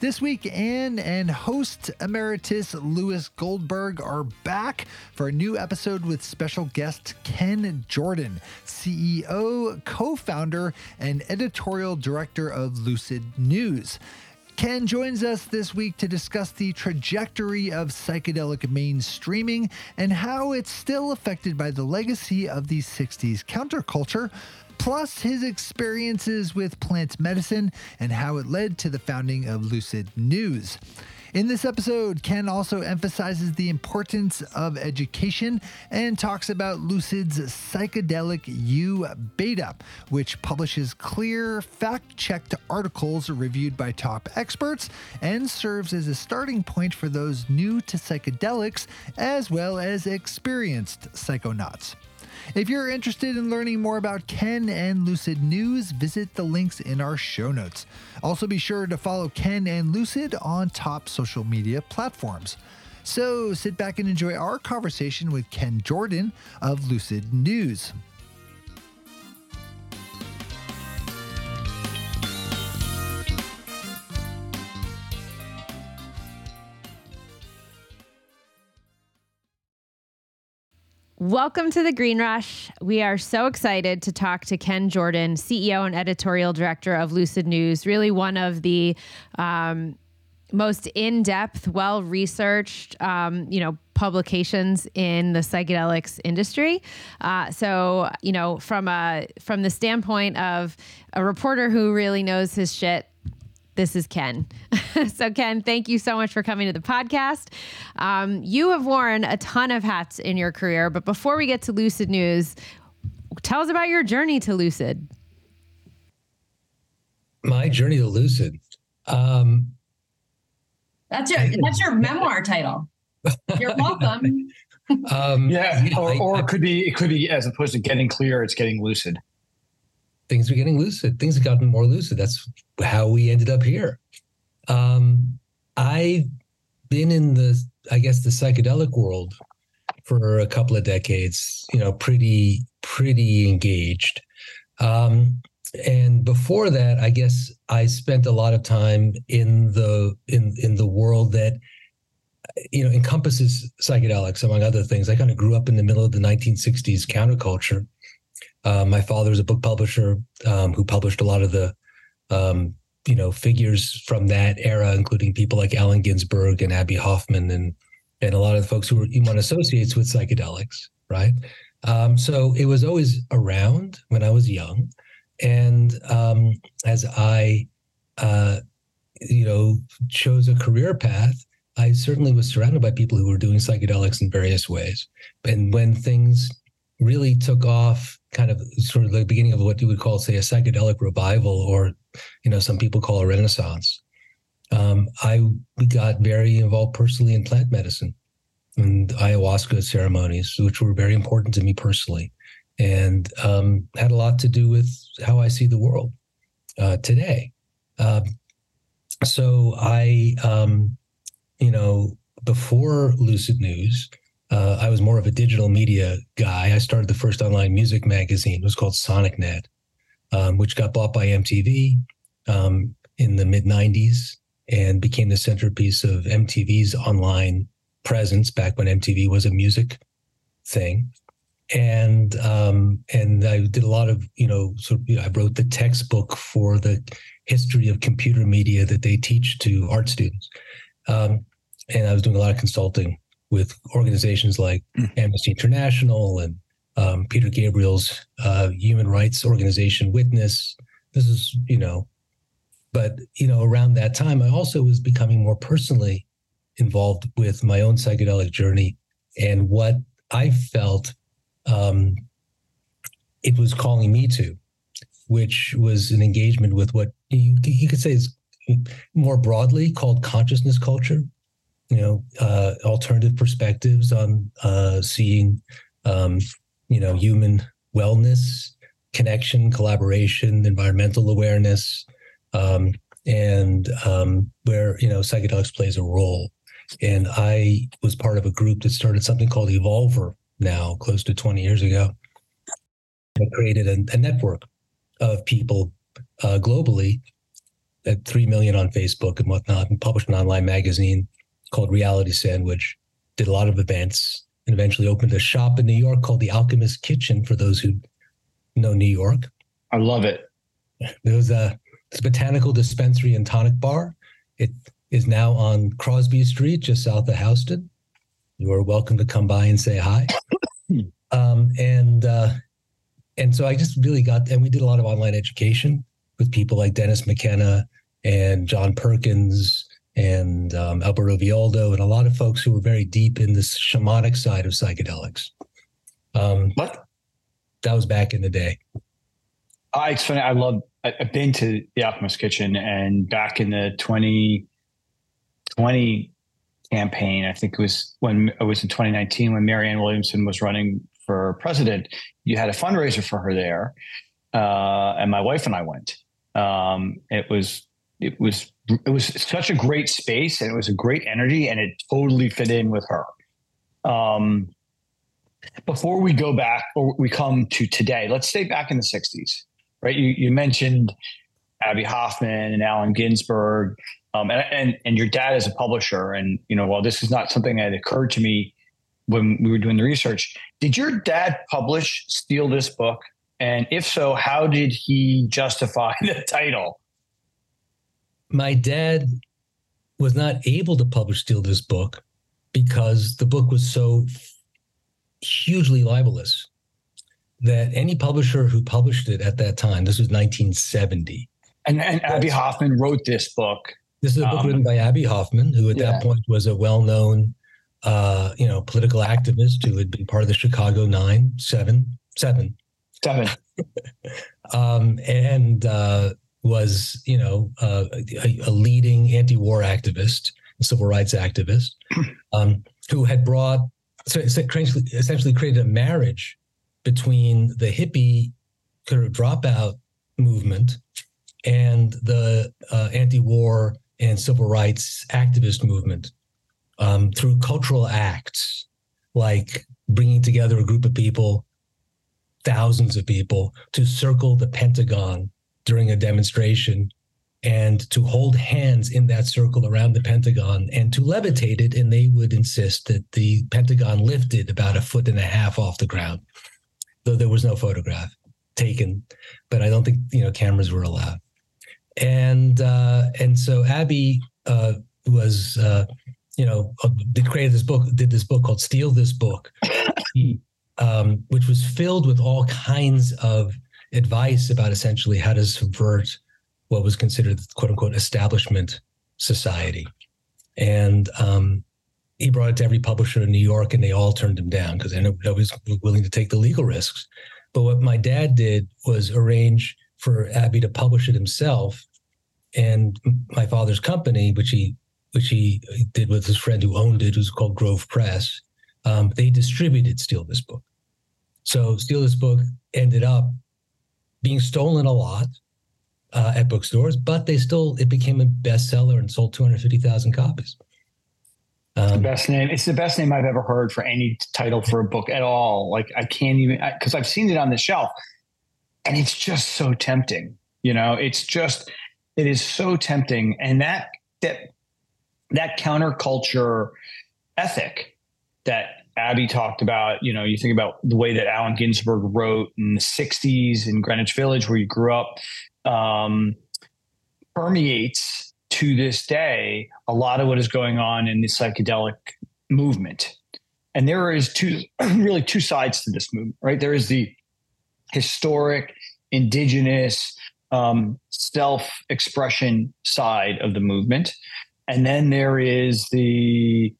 This week, Anne and host emeritus Lewis Goldberg are back for a new episode with special guest Ken Jordan, CEO, co founder, and editorial director of Lucid News. Ken joins us this week to discuss the trajectory of psychedelic mainstreaming and how it's still affected by the legacy of the 60s counterculture, plus his experiences with plant medicine and how it led to the founding of Lucid News. In this episode, Ken also emphasizes the importance of education and talks about Lucid's psychedelic U beta, which publishes clear, fact checked articles reviewed by top experts and serves as a starting point for those new to psychedelics as well as experienced psychonauts. If you're interested in learning more about Ken and Lucid News, visit the links in our show notes. Also, be sure to follow Ken and Lucid on top social media platforms. So sit back and enjoy our conversation with Ken Jordan of Lucid News. Welcome to the Green Rush. We are so excited to talk to Ken Jordan, CEO and editorial director of Lucid News, really one of the um, most in-depth, well-researched, um, you know, publications in the psychedelics industry. Uh, so, you know, from a from the standpoint of a reporter who really knows his shit, this is Ken. so, Ken, thank you so much for coming to the podcast. Um, you have worn a ton of hats in your career, but before we get to Lucid News, tell us about your journey to Lucid. My journey to Lucid. Um, that's your that's your memoir title. You're welcome. um, yeah, or, or it could be it could be as opposed to getting clear, it's getting lucid things are getting lucid. Things have gotten more lucid. That's how we ended up here. Um, I've been in the, I guess, the psychedelic world for a couple of decades. You know, pretty pretty engaged. Um, and before that, I guess I spent a lot of time in the in in the world that you know encompasses psychedelics among other things. I kind of grew up in the middle of the 1960s counterculture uh, my father was a book publisher um, who published a lot of the, um, you know, figures from that era, including people like Allen Ginsberg and Abbie Hoffman and and a lot of the folks who were one associates with psychedelics, right? Um, so it was always around when I was young, and um, as I, uh, you know, chose a career path, I certainly was surrounded by people who were doing psychedelics in various ways. And when things really took off kind of sort of the beginning of what you would call, say, a psychedelic revival, or you know, some people call a renaissance. Um, I got very involved personally in plant medicine and ayahuasca ceremonies, which were very important to me personally, and um, had a lot to do with how I see the world uh, today. Um, so I, um, you know, before Lucid News, uh, I was more of a digital media guy. I started the first online music magazine. It was called SonicNet, um, which got bought by MTV um, in the mid 90s and became the centerpiece of MTV's online presence back when MTV was a music thing. And um, and I did a lot of you know sort of, you know, I wrote the textbook for the history of computer media that they teach to art students, um, and I was doing a lot of consulting with organizations like mm. Amnesty International and um, Peter Gabriel's uh, human rights organization Witness. This is, you know, but you know, around that time, I also was becoming more personally involved with my own psychedelic journey and what I felt um, it was calling me to, which was an engagement with what you, you could say is more broadly called consciousness culture you know, uh, alternative perspectives on uh, seeing, um, you know, human wellness, connection, collaboration, environmental awareness, um, and um, where you know psychedelics plays a role. And I was part of a group that started something called Evolver now, close to 20 years ago. I created a, a network of people uh, globally at 3 million on Facebook and whatnot, and published an online magazine called Reality Sandwich. Did a lot of events and eventually opened a shop in New York called the Alchemist Kitchen for those who know New York. I love it. There was a botanical dispensary and tonic bar. It is now on Crosby Street, just south of Houston. You are welcome to come by and say hi. um, and uh, and so I just really got, and we did a lot of online education with people like Dennis McKenna and John Perkins and um, Alberto Villoldo and a lot of folks who were very deep in the shamanic side of psychedelics. Um, what? That was back in the day. I, it's funny. I love. I've been to the Alchemist Kitchen, and back in the 2020 campaign, I think it was when it was in 2019 when Marianne Williamson was running for president. You had a fundraiser for her there, uh, and my wife and I went. Um, it was it was it was such a great space and it was a great energy and it totally fit in with her. Um, before we go back or we come to today, let's stay back in the 60s, right? You, you mentioned Abbie Hoffman and Allen Ginsberg, um, and, and, and your dad is a publisher. And, you know, while this is not something that occurred to me when we were doing the research, did your dad publish Steal This Book? And if so, how did he justify the title? My dad was not able to publish Steal This Book because the book was so hugely libelous that any publisher who published it at that time, this was 1970. And, and Abbie Hoffman wrote this book. This is a book um, written by Abbie Hoffman, who at yeah. that point was a well-known, uh, you know, political activist who had been part of the Chicago Nine, seven, seven, seven, um, and uh, was, you know, uh, a, a, leading anti-war activist, civil rights activist, um, who had brought so essentially created a marriage between the hippie kind of dropout movement and the uh, anti-war and civil rights activist movement um, through cultural acts like bringing together a group of people, thousands of people, to circle the Pentagon during a demonstration and to hold hands in that circle around the Pentagon and to levitate it. And they would insist that the Pentagon lifted about a foot and a half off the ground, though there was no photograph taken. But I don't think you know cameras were allowed. And uh, and so Abbie uh, was uh, you know uh, did create this book, did this book called "Steal This Book," um, which was filled with all kinds of advice about essentially how to subvert what was considered quote unquote establishment society. And um, he brought it to every publisher in New York and they all turned him down because nobody was willing to take the legal risks. But what my dad did was arrange for Abbie to publish it himself. And my father's company, which he which he did with his friend who owned it, who's called Grove Press, um, they distributed Steal This Book. So Steal This Book ended up being stolen a lot uh, at bookstores, but they still it became a bestseller and sold 250,000 copies. Um, the best name. It's the best name I've ever heard for any title for a book at all. Like I can't even because I've seen it on the shelf, and it's just so tempting. You know, it's just it is so tempting, and that that that counterculture ethic that Abbie talked about, you know, you think about the way that Allen Ginsberg wrote in the 60s in Greenwich Village, where you grew up, um, permeates to this day a lot of what is going on in the psychedelic movement. And there is two, really two sides to this movement, right? There is the historic, indigenous, um, self expression side of the movement. And then there is the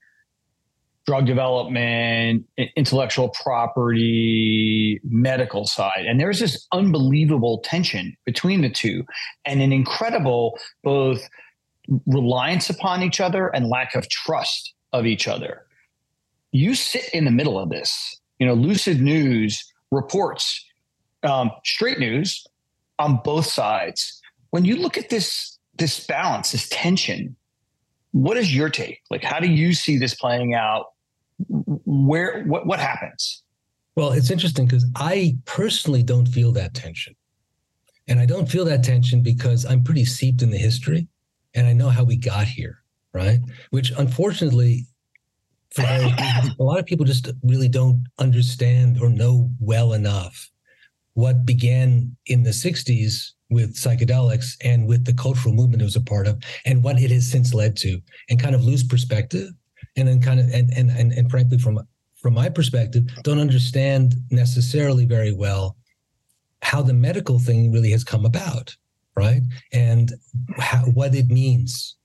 drug development, intellectual property, medical side. And there's this unbelievable tension between the two and an incredible both reliance upon each other and lack of trust of each other. You sit in the middle of this. You know, Lucid News reports um, straight news on both sides. When you look at this this balance, this tension, what is your take? Like, how do you see this playing out? Where what what happens? Well, it's interesting because I personally don't feel that tension. And I don't feel that tension because I'm pretty seeped in the history and I know how we got here, right? Which unfortunately, for a lot of people just really don't understand or know well enough what began in the 60s with psychedelics and with the cultural movement it was a part of and what it has since led to and kind of lose perspective and then kind of and and and, and frankly from from my perspective don't understand necessarily very well how the medical thing really has come about, right? And how, what it means,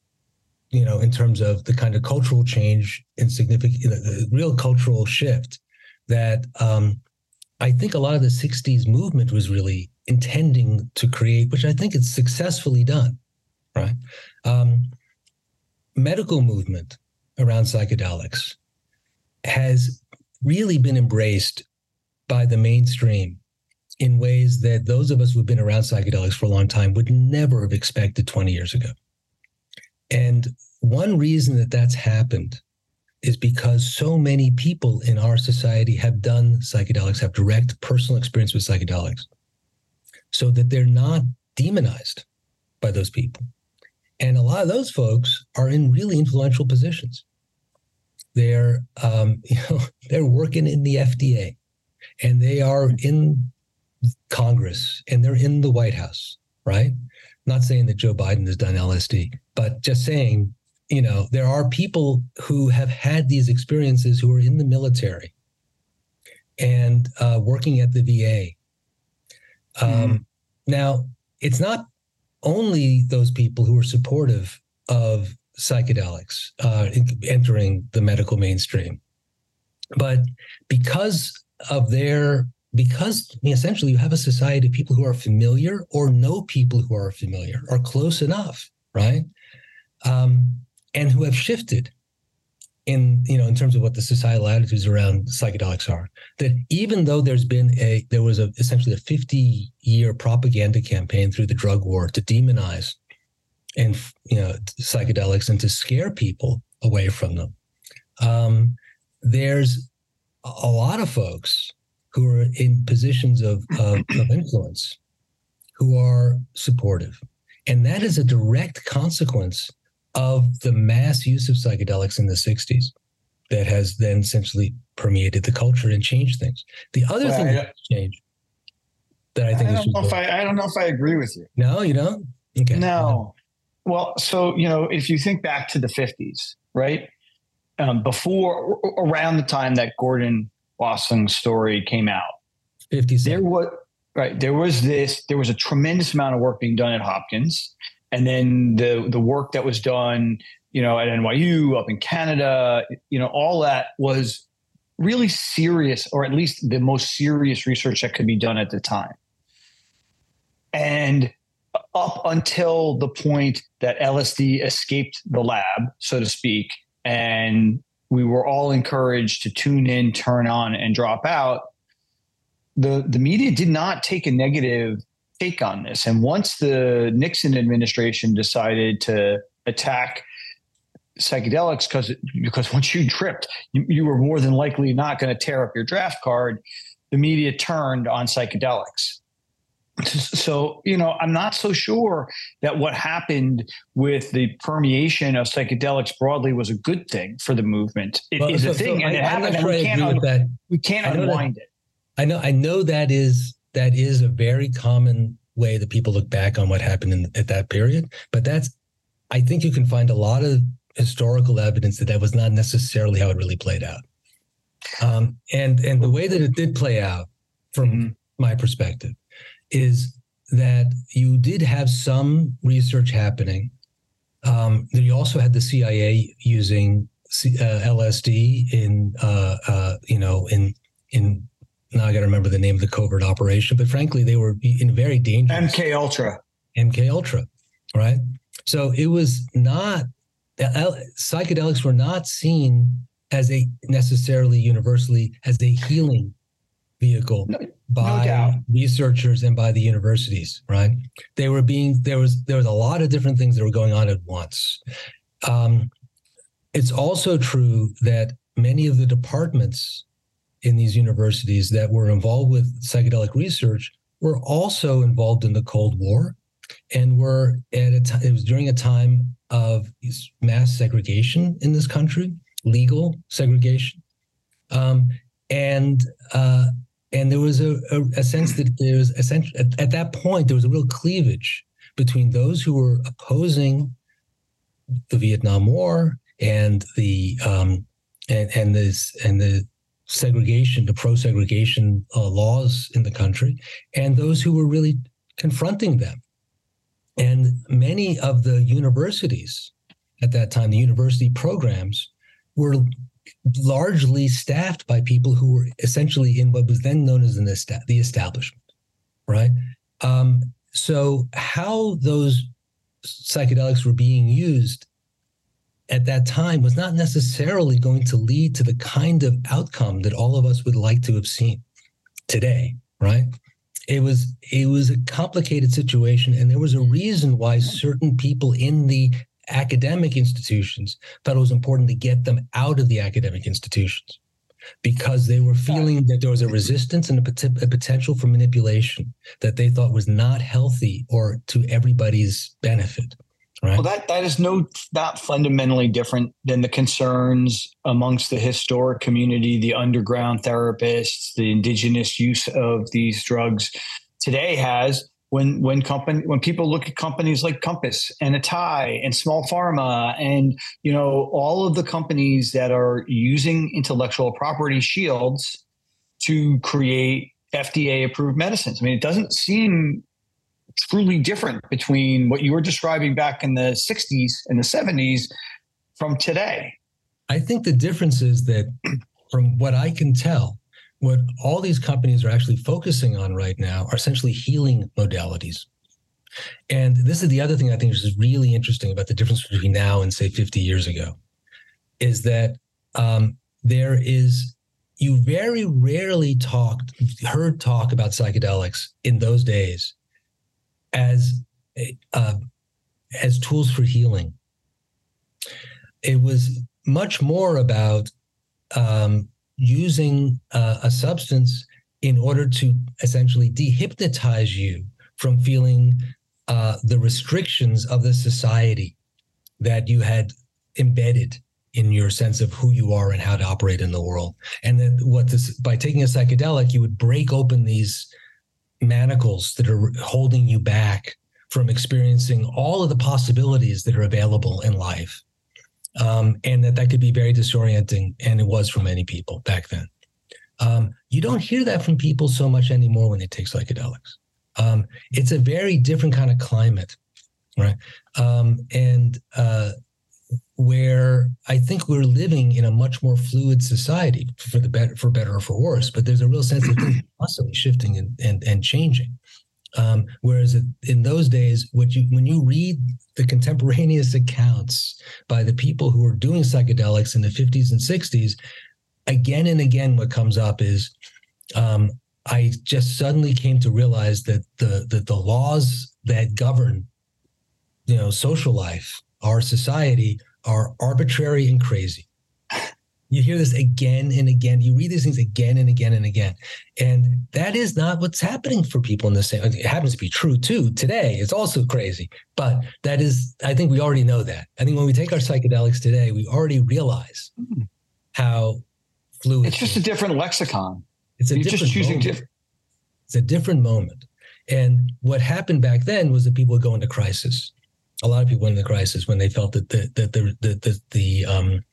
you know, in terms of the kind of cultural change and significant, you know, the real cultural shift that um, I think a lot of the 60s movement was really intending to create, which I think it's successfully done, right? Um, medical movement around psychedelics has really been embraced by the mainstream in ways that those of us who've been around psychedelics for a long time would never have expected 20 years ago. And one reason that that's happened is because so many people in our society have done psychedelics, have direct personal experience with psychedelics, so that they're not demonized by those people. And a lot of those folks are in really influential positions. They're, um, you know, they're working in the FDA, and they are in Congress and they're in the White House, right? Not saying that Joe Biden has done LSD, but just saying, you know, there are people who have had these experiences who are in the military and uh, working at the VA. Um, mm-hmm. Now, it's not only those people who are supportive of psychedelics uh, entering the medical mainstream, but because of their because essentially you have a society of people who are familiar or know people who are familiar or close enough, right? Um, and who have shifted in you know in terms of what the societal attitudes around psychedelics are that even though there's been a there was a essentially a 50 year propaganda campaign through the drug war to demonize and you know psychedelics and to scare people away from them um, there's a lot of folks who are in positions of, of, of influence who are supportive. And that is a direct consequence of the mass use of psychedelics in the 60s that has then essentially permeated the culture and changed things. The other well, thing that changed that I think I don't, know if I, I don't know if I agree with you. No, you don't? Okay. No. Well, so, you know, if you think back to the 50s, right? Um, before, around the time that Gordon Wasson story came out. 50 There was right. There was this. There was a tremendous amount of work being done at Hopkins, and then the the work that was done, you know, at NYU, up in Canada, you know, all that was really serious, or at least the most serious research that could be done at the time. And up until the point that LSD escaped the lab, so to speak, and we were all encouraged to tune in, turn on, and drop out. The the media did not take a negative take on this. And once the Nixon administration decided to attack psychedelics because because once you tripped, you, you were more than likely not going to tear up your draft card. The media turned on psychedelics so you know i'm not so sure that what happened with the permeation of psychedelics broadly was a good thing for the movement It well, is so, a thing so and I, it happened and we can't, un- that. we can't unwind that, it i know i know that is that is a very common way that people look back on what happened in, at that period but that's i think you can find a lot of historical evidence that that was not necessarily how it really played out um, and and the way that it did play out from mm-hmm. my perspective is that you did have some research happening. Um, you also had the CIA using C, uh, LSD in, uh, uh, you know, in in now I got to remember the name of the covert operation, but frankly, they were in very dangerous. MK Ultra. MK Ultra, right? So it was not psychedelics were not seen as a necessarily universally as a healing vehicle no, by no researchers and by the universities right they were being there was there was a lot of different things that were going on at once um, it's also true that many of the departments in these universities that were involved with psychedelic research were also involved in the cold war and were at a time it was during a time of mass segregation in this country legal segregation. Um, and uh, and there was a, a, a sense that there was essentially at, at, that point there was a real cleavage between those who were opposing the Vietnam War and the um, and and this and the segregation, the pro-segregation uh, laws in the country, and those who were really confronting them. And many of the universities at that time, the university programs, were largely staffed by people who were essentially in what was then known as the establishment, right? Um, so how those psychedelics were being used at that time was not necessarily going to lead to the kind of outcome that all of us would like to have seen today, right? It was it was a complicated situation, and there was a reason why certain people in the academic institutions thought it was important to get them out of the academic institutions because they were feeling that there was a resistance and a, pot- a, potential for manipulation that they thought was not healthy or to everybody's benefit. Right. Well, that that is no not fundamentally different than the concerns amongst the historic community, the underground therapists, the indigenous use of these drugs today has when when company when people look at companies like Compass and Atai and Small Pharma and you know all of the companies that are using intellectual property shields to create FDA approved medicines. I mean, it doesn't seem truly different between what you were describing back in the 60s and the 70s from today. I think the difference is that from what I can tell, what all these companies are actually focusing on right now are essentially healing modalities. And this is the other thing I think is really interesting about the difference between now and say 50 years ago, is that um, there is you very rarely talked heard talk about psychedelics in those days as uh, as tools for healing. It was much more about um, using uh, a substance in order to essentially dehypnotize you from feeling uh, the restrictions of the society that you had embedded in your sense of who you are and how to operate in the world. And then what this by taking a psychedelic, you would break open these manacles that are holding you back from experiencing all of the possibilities that are available in life um, and that that could be very disorienting, and it was for many people back then. Um, you don't hear that from people so much anymore when they take psychedelics. Um, it's a very different kind of climate, right? Um, and uh, where I think we're living in a much more fluid society for the better, for better or for worse. But there's a real sense of things constantly shifting and and, and changing. Um, whereas in those days, you when you read the contemporaneous accounts by the people who were doing psychedelics in the 50s and 60s, again and again, what comes up is um, I just suddenly came to realize that the that the laws that govern, you know, social life, our society, are arbitrary and crazy. You hear this again and again. You read these things again and again and again. And that is not what's happening for people in the same. It happens to be true too today. It's also crazy. But that is, I think we already know that. I think when we take our psychedelics today, we already realize hmm. how fluid. It's just a different lexicon. It's a You're different just choosing different. It's a different moment. And what happened back then was that people would go into crisis. A lot of people in the crisis when they felt that the that the the the, the um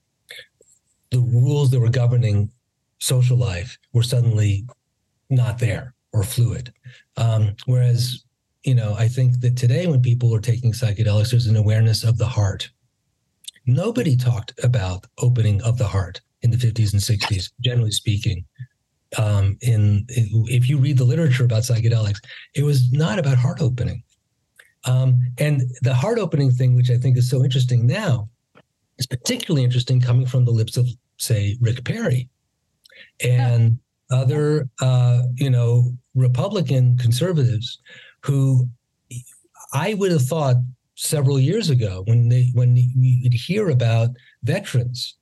the rules that were governing social life were suddenly not there or fluid. Um, whereas, you know, I think that today when people are taking psychedelics, there's an awareness of the heart. Nobody talked about opening of the heart in the 50s and 60s, generally speaking. Um, in, in, if you read the literature about psychedelics, it was not about heart opening. Um, and the heart opening thing, which I think is so interesting now, is particularly interesting coming from the lips of, say, Rick Perry. And other, uh, you know, Republican conservatives who I would have thought several years ago when they when you'd hear about veterans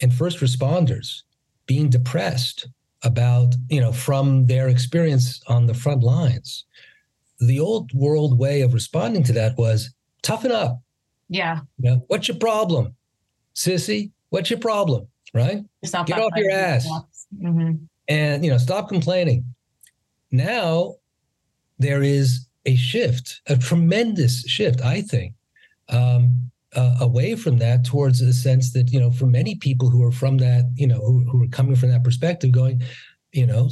and first responders being depressed about you know from their experience on the front lines the old world way of responding to that was toughen up. Yeah. You know, what's your problem sissy? What's your problem? Right? Stop get off your ass. mm-hmm. and you know stop complaining. Now there is a shift a tremendous shift i think um, uh, away from that towards a sense that you know for many people who are from that you know who, who are coming from that perspective going you know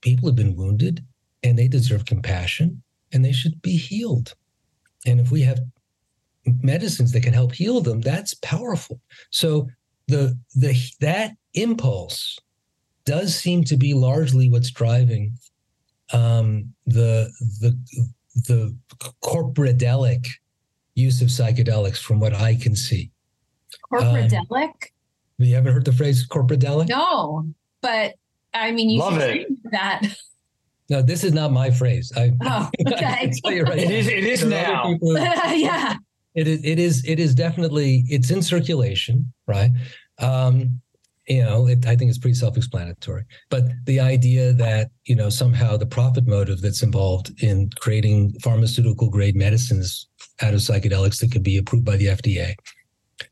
people have been wounded and they deserve compassion and they should be healed and if we have medicines that can help heal them that's powerful so the the that impulse does seem to be largely what's driving um, the the the corporadelic use of psychedelics from what I can see. Corporadelic? Um, you haven't heard the phrase corporadelic? No, but I mean, you love it. That. No, this is not my phrase. I, oh, okay. right it is. It is now. yeah. It is. It is. It is definitely. It's in circulation, right? Um, you know, it, I think it's pretty self-explanatory. But the idea that you know somehow the profit motive that's involved in creating pharmaceutical grade medicines out of psychedelics that could be approved by the FDA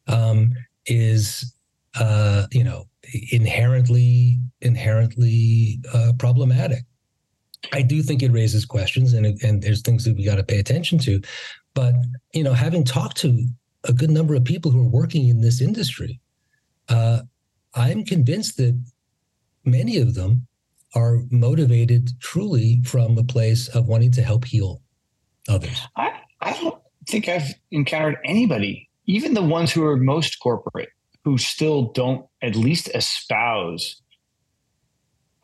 um, is, uh, you know, inherently inherently uh, problematic. I do think it raises questions, and and there's things that we got to pay attention to. But you know, having talked to a good number of people who are working in this industry, uh, I'm convinced that many of them are motivated truly from a place of wanting to help heal others. I, I don't think I've encountered anybody, even the ones who are most corporate, who still don't at least espouse,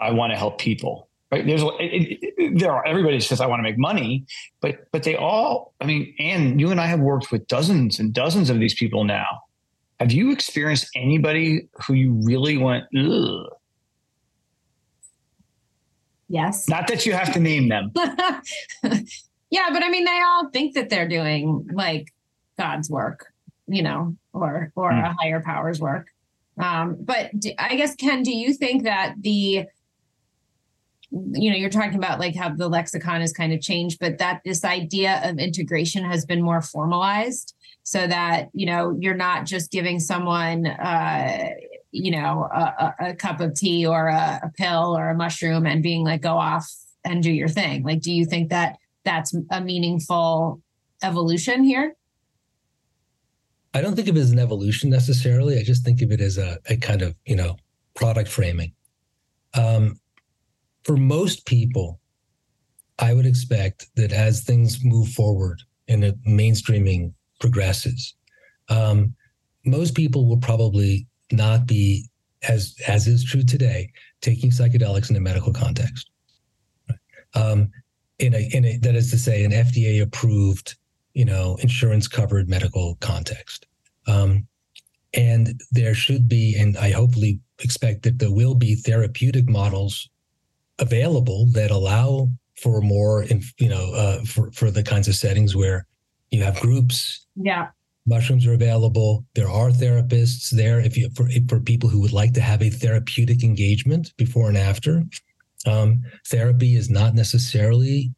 I want to help people. Right? There's it, it, there are everybody says I want to make money, but but they all. I mean, and you and I have worked with dozens and dozens of these people now have you experienced anybody who you really went, Ugh? Yes. Not that you have to name them. yeah, but I mean, they all think that they're doing like God's work, you know, or or mm. a higher power's work. Um, but do, I guess Ken, do you think that the you know you're talking about like how the lexicon has kind of changed but that this idea of integration has been more formalized so that you know you're not just giving someone uh, you know a, a, cup of tea or a, a pill or a mushroom and being like go off and do your thing. Like do you think that that's a meaningful evolution here? I don't think of it as an evolution necessarily. I just think of it as a, a kind of you know product framing. Um, for most people i would expect that as things move forward and the mainstreaming progresses, um, most people will probably not be, as as is true today, taking psychedelics in a medical context. Um, in a in a that is to say, an FDA approved, you know, insurance covered medical context. Um, and there should be, and I hopefully expect that there will be therapeutic models available that allow for more, you know, uh, for for the kinds of settings where you have groups yeah. Mushrooms are available. There are therapists there if you for for people who would like to have a therapeutic engagement before and after. Um, therapy is not necessarily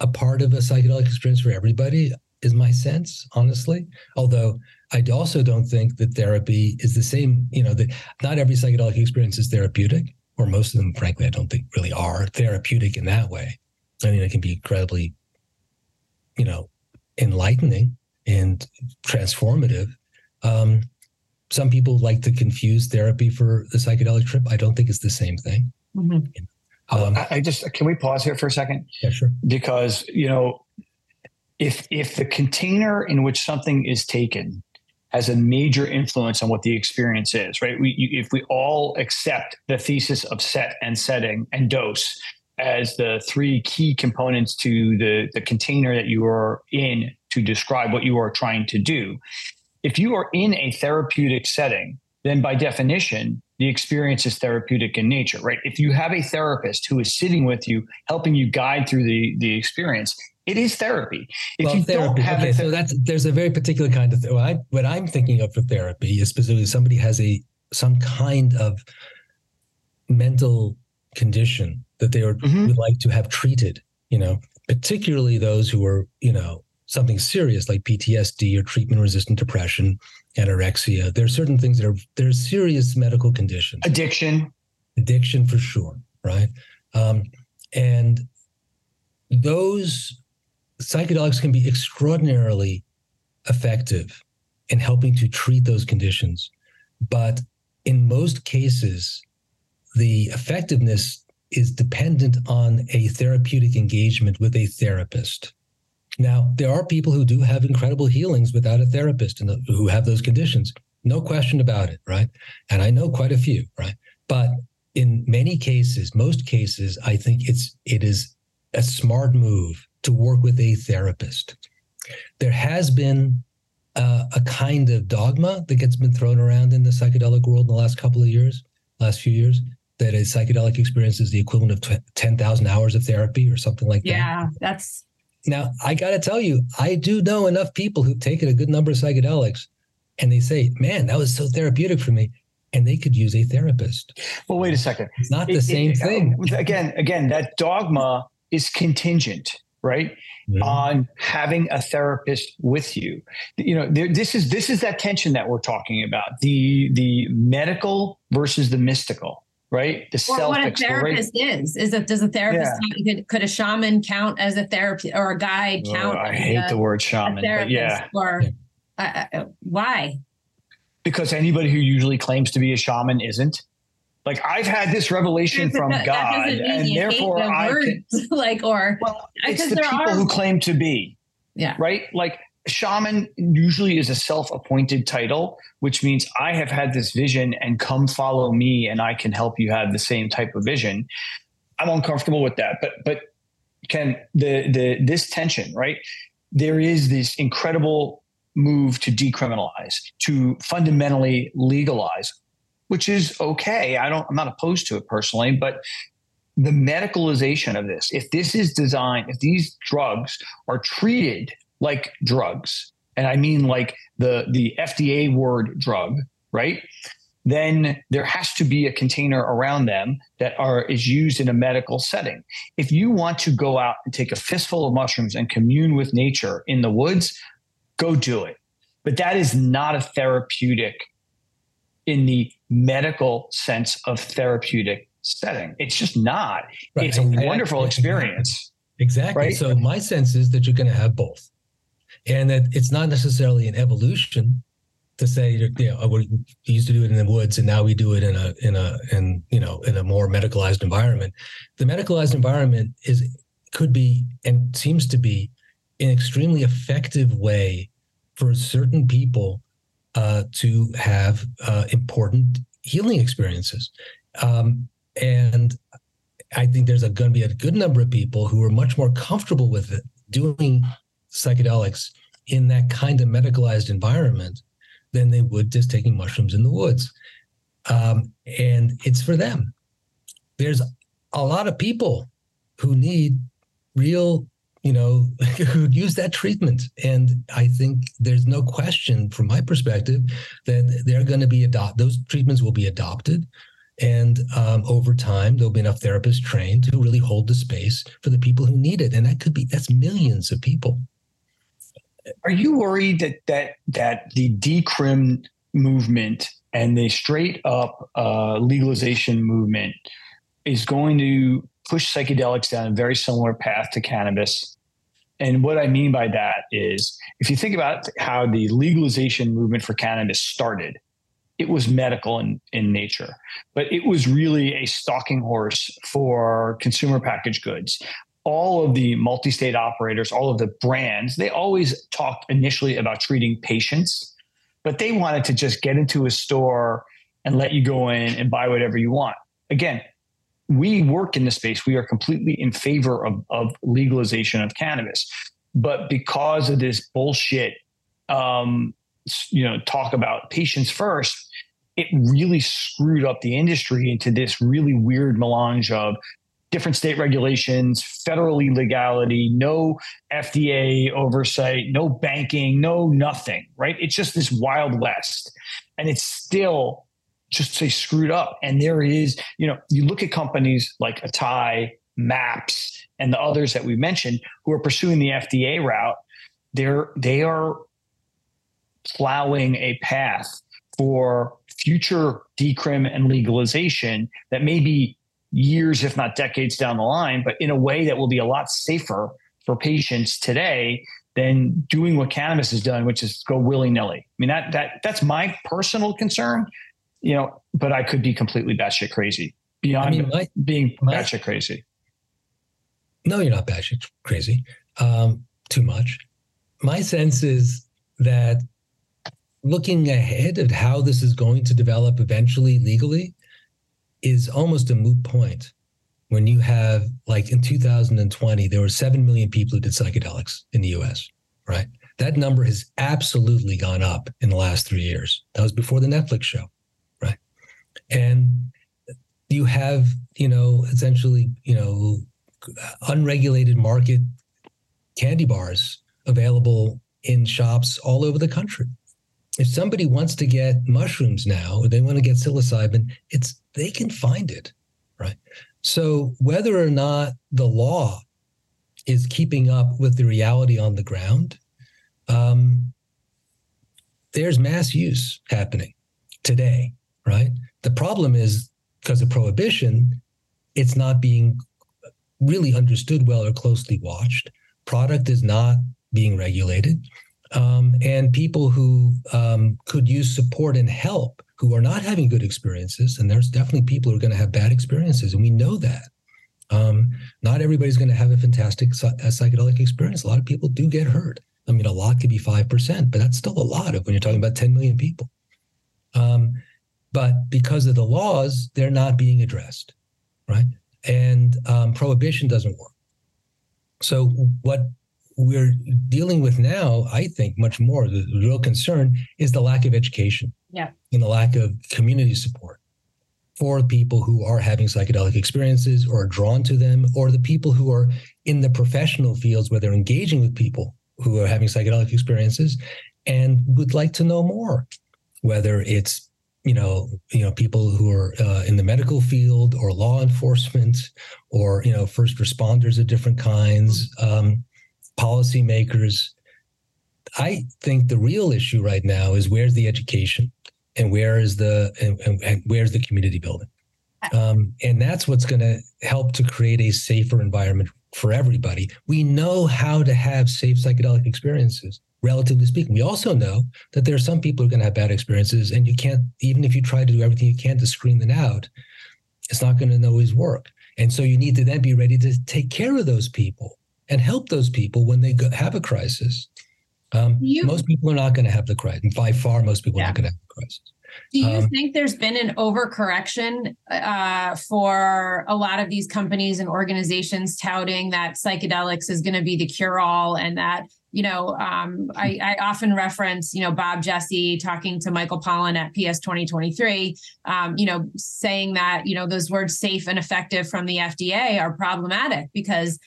a part of a psychedelic experience for everybody, is my sense, honestly. Although I also don't think that therapy is the same. You know, that not every psychedelic experience is therapeutic, or most of them, frankly, I don't think really are therapeutic in that way. I mean, it can be incredibly, you know, enlightening and transformative. Um, some people like to confuse therapy for the psychedelic trip. I don't think it's the same thing. Mm-hmm. Um, I just can we pause here for a second? Yeah, sure. Because you know, if if the container in which something is taken has a major influence on what the experience is, right? We, if we all accept the thesis of set and setting and dose as the three key components to the the container that you are in to describe what you are trying to do, if you are in a therapeutic setting, then by definition, the experience is therapeutic in nature, right? If you have a therapist who is sitting with you, helping you guide through the, the experience, it is therapy. If well, you therapy, don't have okay, so that's there's a very particular kind of th- what, I, what I'm thinking of for therapy is specifically somebody has a some kind of mental condition that they mm-hmm. would like to have treated. You know, particularly those who are you know something serious like PTSD or treatment resistant depression, anorexia. There are certain things that are there's serious medical conditions. Addiction. Addiction for sure, right? Um, and those psychedelics can be extraordinarily effective in helping to treat those conditions. But in most cases, the effectiveness is dependent on a therapeutic engagement with a therapist. Now, there are people who do have incredible healings without a therapist and who have those conditions. No question about it, right? And I know quite a few, right? But in many cases, most cases, I think it's it is a smart move to work with a therapist. There has been uh, a kind of dogma that gets been thrown around in the psychedelic world in the last couple of years, last few years, that a psychedelic experience is the equivalent of 10,000 hours of therapy or something like yeah, that. Yeah, that's. Now, I got to tell you, I do know enough people who've taken a good number of psychedelics and they say, man, that was so therapeutic for me. And they could use a therapist. Well, wait a second. It's not the it, same it, thing. Again, again, that dogma is contingent right mm-hmm. on having a therapist with you. You know there, this is this is that tension that we're talking about the the medical versus the mystical right? The self what a therapist is is it does a therapist yeah. could, could a shaman count as a therapist or a guide oh, count oh, i hate a, the word shaman but yeah. or uh, uh, why? Because anybody who usually claims to be a shaman isn't like I've had this revelation from that, God, that and therefore I can, like or well, it's the people are, who claim to be. Yeah. Right. Like shaman usually is a self-appointed title, which means I have had this vision and come follow me, and I can help you have the same type of vision. I'm uncomfortable with that, but but can the the this tension right? There is this incredible move to decriminalize, to fundamentally legalize which is okay. I don't, I'm not opposed to it personally, but the medicalization of this, if this is designed, if these drugs are treated like drugs, and I mean like the the FDA word drug, right? Then there has to be a container around them that are is used in a medical setting. If you want to go out and take a fistful of mushrooms and commune with nature in the woods, go do it. But that is not a therapeutic in the medical sense of therapeutic setting. It's just not. Right. It's a wonderful experience. Exactly. Right? So my sense is that you're going to have both, and that it's not necessarily an evolution to say you know oh, we used to do it in the woods and now we do it in a in a in you know in a more medicalized environment. The medicalized environment is could be and seems to be an extremely effective way for certain people uh, to have uh, important healing experiences. Um, and I think there's going to be a good number of people who are much more comfortable with it, doing psychedelics in that kind of medicalized environment than they would just taking mushrooms in the woods. Um, and it's for them. There's a lot of people who need real you know, who use that treatment. And I think there's no question from my perspective that they're going to be adopt those treatments will be adopted. And um, over time, there'll be enough therapists trained to really hold the space for the people who need it. And that could be that's millions of people. Are you worried that that that the decrim movement and the straight up uh, legalization movement is going to push psychedelics down a very similar path to cannabis. And what I mean by that is if you think about how the legalization movement for cannabis started, it was medical in, in nature, but it was really a stalking horse for consumer packaged goods. All of the multi state operators, all of the brands, they always talked initially about treating patients, but they wanted to just get into a store and let you go in and buy whatever you want. Again, we work in the space. We are completely in favor of, of legalization of cannabis. But because of this bullshit um, you know talk about patients first it really screwed up the industry into this really weird melange of different state regulations, federal legality, no FDA oversight, no banking, no nothing, right? It's just this wild west. And it's still just say screwed up. And there is, you know, you look at companies like Atai, MAPS, and the others that we mentioned who are pursuing the FDA route, they're they are plowing a path for future decrim and legalization that may be years, if not decades down the line, but in a way that will be a lot safer for patients today than doing what cannabis has done, which is go willy nilly. I mean, that that that's my personal concern, you know, but I could be completely batshit crazy beyond I mean, my, being my, batshit crazy. No, you're not batshit crazy. Um, too much. My sense is that looking ahead at how this is going to develop eventually legally is almost a moot point when you have like in 2020 there were 7 million people who did psychedelics in the US right that number has absolutely gone up in the last 3 years that was before the Netflix show and you have you know essentially you know unregulated market candy bars available in shops all over the country if somebody wants to get mushrooms now or they want to get psilocybin, it's they can find it, right? So whether or not the law is keeping up with the reality on the ground, um, there's mass use happening today, right? The problem is because of prohibition, it's not being really understood well or closely watched. Product is not being regulated um, and people who um, could use support and help who are not having good experiences. And there's definitely people who are going to have bad experiences, and we know that. Um, not everybody's going to have a fantastic a psychedelic experience. A lot of people do get hurt. I mean, a lot could be 5%, but that's still a lot of when you're talking about 10 million people. Um, but because of the laws, they're not being addressed, right? And um, prohibition doesn't work. So what we're dealing with now, I think, much more. The real concern is the lack of education. Yeah. And the lack of community support for people who are having psychedelic experiences or are drawn to them, or the people who are in the professional fields where they're engaging with people who are having psychedelic experiences and would like to know more, whether it's you know you know people who are uh, in the medical field or law enforcement or you know first responders of different kinds um, policymakers. I think the real issue right now is where's the education and where is the and, and, and where's the community building, um, and that's what's going to help to create a safer environment for everybody. We know how to have safe psychedelic experiences, relatively speaking. We also know that there are some people who are going to have bad experiences, and you can't even if you try to do everything you can to screen them out, it's not going to always work. And so you need to then be ready to take care of those people and help those people when they have a crisis. Um, you, most people are not going to have the crisis. By far, most people yeah. are not going to have the crisis. Do you um, think there's been an overcorrection uh, for a lot of these companies and organizations touting that psychedelics is going to be the cure all and that, you know, um, I, I, often reference, you know, Bob Jesse talking to Michael Pollan at PS 2023, um, you know, saying that, you know, those words safe and effective from the FDA are problematic because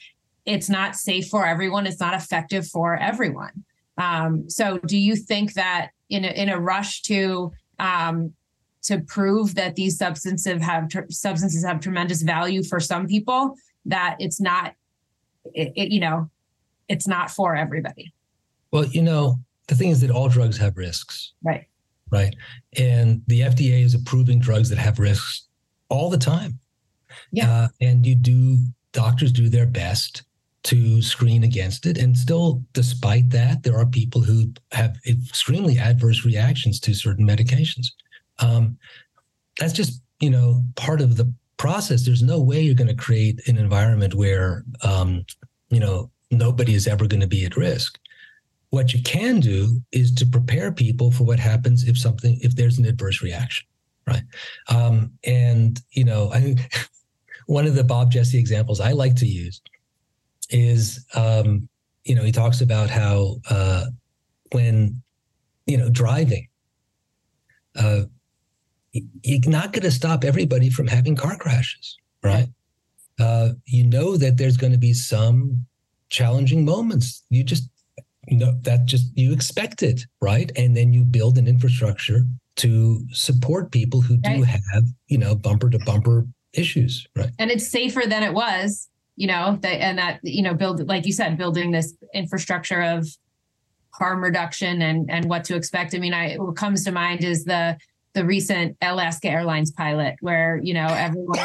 it's not safe for everyone. It's not effective for everyone. Um, so, do you think that in a, in a rush to um, to prove that these substances have tr- substances have tremendous value for some people, that it's not, it, it, you know, it's not for everybody? Well, you know, the thing is that all drugs have risks. Right. Right. And the FDA is approving drugs that have risks all the time. Yeah. Uh, and you do, doctors do their best to screen against it. And still, despite that, there are people who have extremely adverse reactions to certain medications. Um, that's just, you know, part of the process. There's no way you're going to create an environment where, um, you know, nobody is ever going to be at risk. What you can do is to prepare people for what happens if something, if there's an adverse reaction, right? Um, and, you know, I one of the Bob Jesse examples I like to use is um, you know he talks about how uh, when you know, driving. Uh, you're not going to stop everybody from having car crashes, right? Uh, you know that there's going to be some challenging moments. You just know that just you expect it, right? And then you build an infrastructure to support people who do right. have, you know, bumper to bumper issues, right? And it's safer than it was, you know, that and that, you know, build like you said, building this infrastructure of harm reduction and and what to expect. I mean, I what comes to mind is the the recent Alaska Airlines pilot, where you know everyone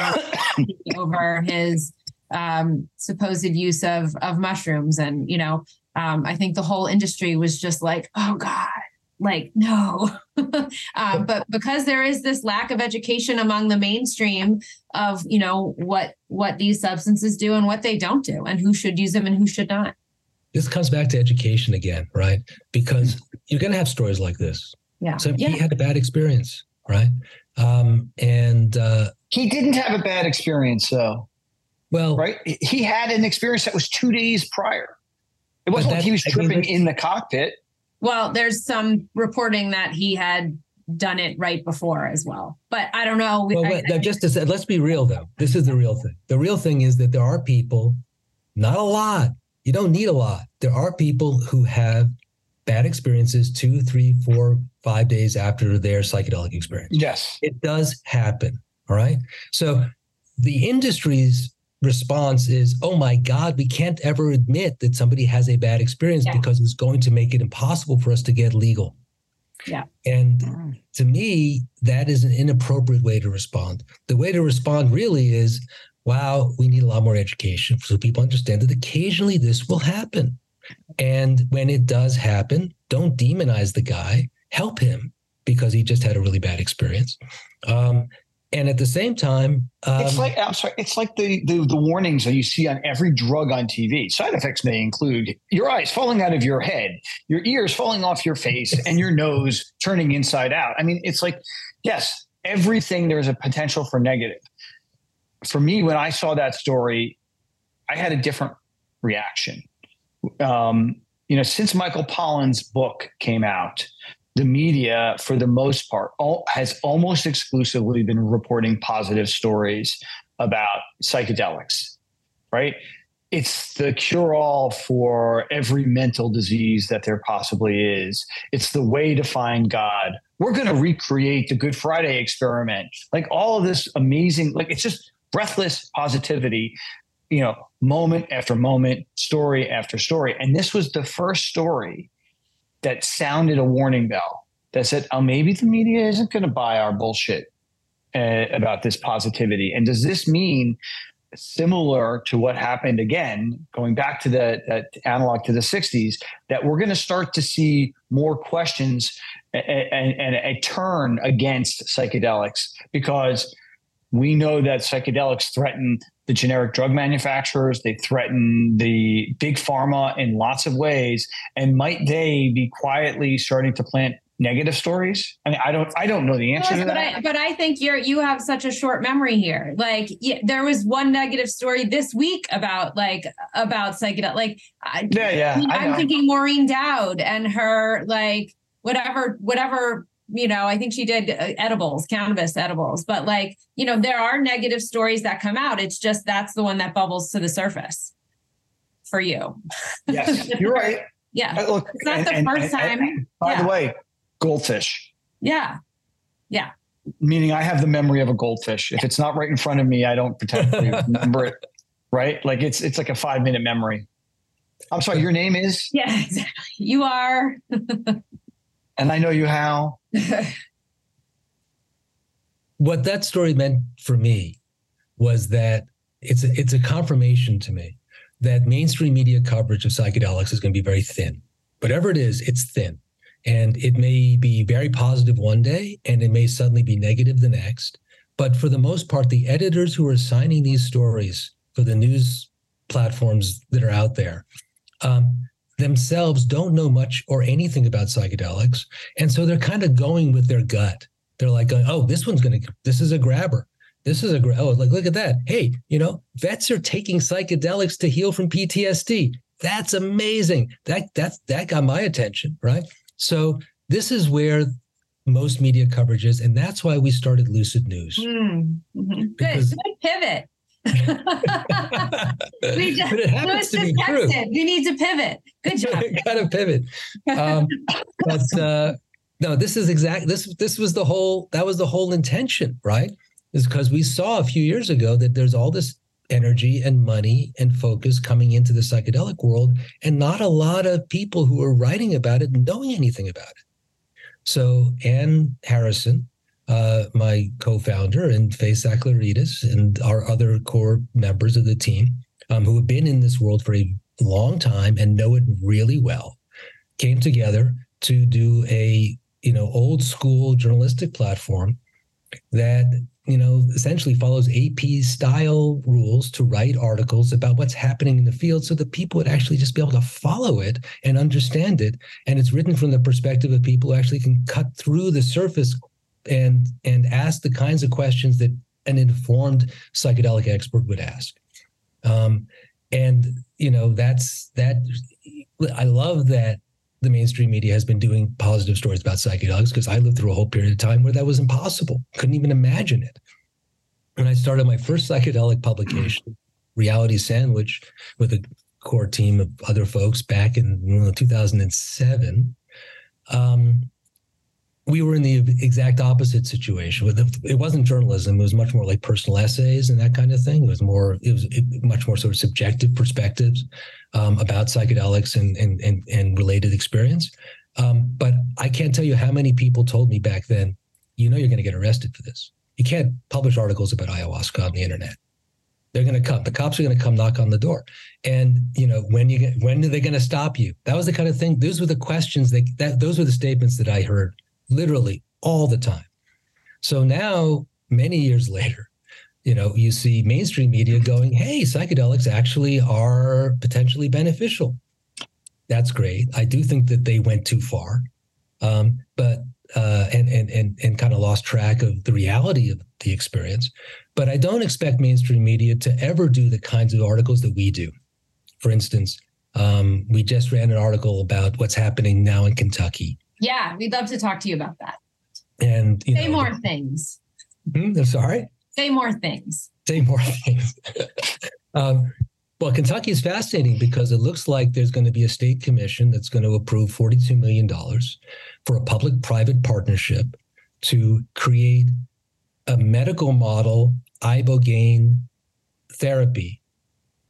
over his um, supposed use of of mushrooms, and you know, um, I think the whole industry was just like, "Oh God, like no." um, but because there is this lack of education among the mainstream of you know what what these substances do and what they don't do, and who should use them and who should not. This comes back to education again, right? Because you're going to have stories like this yeah. So yeah. he had a bad experience, right? Um, and uh, he didn't have a bad experience, though. Well, right? He had an experience that was two days prior. It wasn't like he was tripping in the cockpit. Well, there's some reporting that he had done it right before as well. But I don't know. Well, I, I, just to say, let's be real though. This is the real thing. The real thing is that there are people, not a lot. You don't need a lot. There are people who have bad experiences two, three, four, five days after their psychedelic experience. Yes. It does happen. All right. So the industry's response is, oh my God, we can't ever admit that somebody has a bad experience yeah. because it's going to make it impossible for us to get legal. Yeah. And to me, that is an inappropriate way to respond. The way to respond really is, wow, we need a lot more education so people understand that occasionally this will happen. And when it does happen, don't demonize the guy, help him because he just had a really bad experience. Um, and at the same time, um, it's like I'm sorry, it's like the, the, the warnings that you see on every drug on TV. Side effects may include your eyes falling out of your head, your ears falling off your face, and your nose turning inside out. I mean, it's like yes, everything there's a potential for negative. For me, when I saw that story, I had a different reaction um, you know, since Michael Pollan's book came out, the media, for the most part, all, has almost exclusively been reporting positive stories about psychedelics, right? It's the cure all for every mental disease that there possibly is. It's the way to find God. We're going to recreate the Good Friday experiment. Like all of this amazing, like it's just breathless positivity you know, moment after moment, story after story. And this was the first story that sounded a warning bell that said, oh, maybe the media isn't going to buy our bullshit uh, about this positivity. And does this mean similar to what happened again, going back to the analog to the 60s, that we're going to start to see more questions and, and, and a turn against psychedelics because we know that psychedelics threaten the generic drug manufacturers. They threaten the big pharma in lots of ways. And might they be quietly starting to plant negative stories? I mean, I don't, I don't know the answer yes, to but that. I, but I think you're, you have such a short memory here. Like yeah, there was one negative story this week about like, about psychedelic, like, yeah, yeah. I, I'm thinking Maureen Dowd and her, like, whatever, whatever you know, I think she did uh, edibles, cannabis edibles, but like, you know, there are negative stories that come out. It's just that's the one that bubbles to the surface for you. Yes, you're right. yeah. Uh, look, it's not and, the and, first and, time. by yeah. the way, goldfish. Yeah. Yeah. Meaning I have the memory of a goldfish. If it's not right in front of me, I don't potentially remember it. Right? Like it's it's like a five minute memory. I'm sorry, your name is? Yeah, exactly. You are. And I know you how. what that story meant for me was that it's a, it's a confirmation to me that mainstream media coverage of psychedelics is going to be very thin. Whatever it is, it's thin. And it may be very positive one day and it may suddenly be negative the next. But for the most part, the editors who are assigning these stories for the news platforms that are out there, um, themselves don't know much or anything about psychedelics. And so they're kind of going with their gut. They're like, oh, this one's going to, this is a grabber. This is a, oh, like, look at that. Hey, you know, vets are taking psychedelics to heal from PTSD. That's amazing. That, that's, that got my attention, right? So this is where most media coverage is, and that's why we started Lucid News. Mm-hmm. Good, good pivot. we just, but it happens to be true. You need to pivot. Good job. kind of pivot. Um, but uh, no, this is exact. This this was the whole. That was the whole intention, right? Is because we saw a few years ago that there's all this energy and money and focus coming into the psychedelic world, and not a lot of people who are writing about it and knowing anything about it. So Anne Harrison, uh, my co-founder, and Faye Sakellaridis, and our other core members of the team, um, who have been in this world for a long time and know it really well, came together to do a you know old school journalistic platform that you know, essentially follows AP style rules to write articles about what's happening in the field so that people would actually just be able to follow it and understand it. And it's written from the perspective of people who actually can cut through the surface and and ask the kinds of questions that an informed psychedelic expert would ask. Um, and you know, that's that I love that the mainstream media has been doing positive stories about psychedelics because I lived through a whole period of time where that was impossible. Couldn't even imagine it. When I started my first psychedelic publication, Reality Sandwich, with a core team of other folks back in 2007, um, we were in the exact opposite situation. It wasn't journalism; it was much more like personal essays and that kind of thing. It was more, it was much more sort of subjective perspectives um, about psychedelics and and and, and related experience. Um, but I can't tell you how many people told me back then, you know, you're going to get arrested for this. You can't publish articles about ayahuasca on the internet. They're going to come. The cops are going to come knock on the door. And you know, when you get, when are they going to stop you? That was the kind of thing. Those were the questions that, that those were the statements that I heard literally all the time. So now, many years later, you know, you see mainstream media going, "Hey, psychedelics actually are potentially beneficial." That's great. I do think that they went too far, um, but uh, and and and and kind of lost track of the reality of the experience. But I don't expect mainstream media to ever do the kinds of articles that we do. For instance, um, we just ran an article about what's happening now in Kentucky yeah, we'd love to talk to you about that. And say know, more things. I'm sorry. Say more things. Say more things. um, well, Kentucky is fascinating because it looks like there's going to be a state commission that's going to approve $42 million for a public private partnership to create a medical model ibogaine therapy,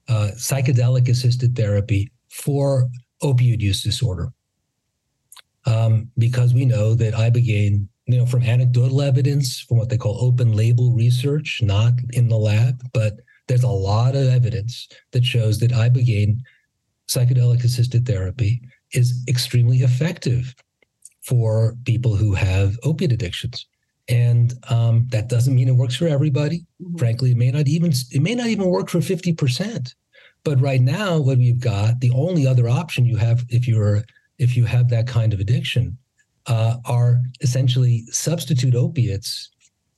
uh, psychedelic assisted therapy for opioid use disorder um, because we know that ibogaine, you know, from anecdotal evidence, from what they call open label research, not in the lab, but there's a lot of evidence that shows that ibogaine psychedelic assisted therapy is extremely effective for people who have opiate addictions. And um, that doesn't mean it works for everybody. Mm-hmm. frankly it may not even it may not even work for 50% but right now what we've got the only other option you have if you're if you have that kind of addiction, uh, are essentially substitute opiates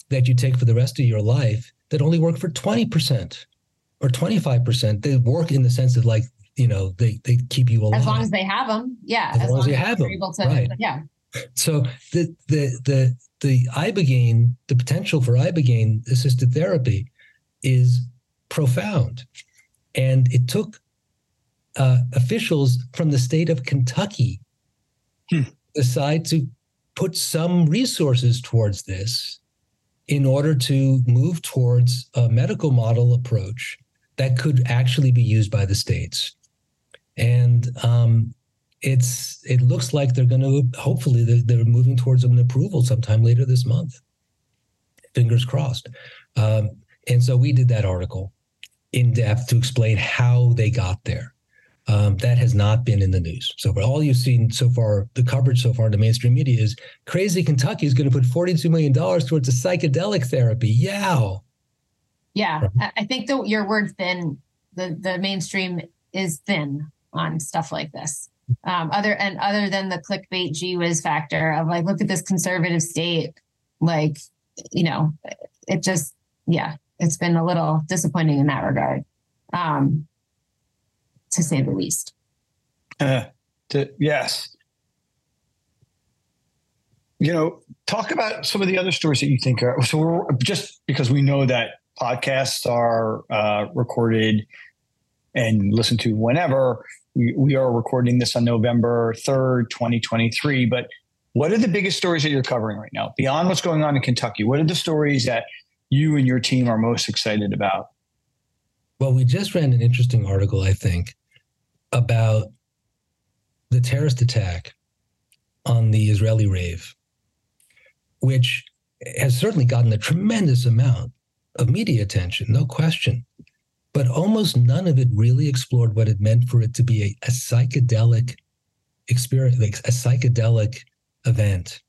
that you take for the rest of your life that only work for 20% or 25%. They work in the sense of like, you know, they, they keep you alive. As long as they have them. Yeah. As, as long, as you have them. To, right. Yeah. So the, the, the, the ibogaine, the potential for ibogaine assisted therapy is profound. And it took uh, officials from the state of Kentucky hmm. decide to put some resources towards this in order to move towards a medical model approach that could actually be used by the states. And um, it's it looks like they're going to hopefully they're, they're, moving towards an approval sometime later this month. Fingers crossed. Um, and so we did that article in depth to explain how they got there um, that has not been in the news. So, but all you've seen so far, the coverage so far in the mainstream media is crazy Kentucky is going to put $42 million towards a psychedelic therapy. Yeah. Yeah. I think the, your word thin, the, the mainstream is thin on stuff like this. Um, other and other than the clickbait gee whiz factor of like, look at this conservative state, like, you know, it just, yeah, it's been a little disappointing in that regard. Um, to say the least. Uh, to, yes. you know, talk about some of the other stories that you think are. So we're just because we know that podcasts are uh, recorded and listened to whenever. We, we are recording this on November 3rd, 2023. But what are the biggest stories that you're covering right now? Beyond what's going on in Kentucky, what are the stories that you and your team are most excited about? Well, we just ran an interesting article, I think, about the terrorist attack on the Israeli rave which has certainly gotten a tremendous amount of media attention, no question. But almost none of it really explored what it meant for it to be a, a psychedelic experience, like a psychedelic event.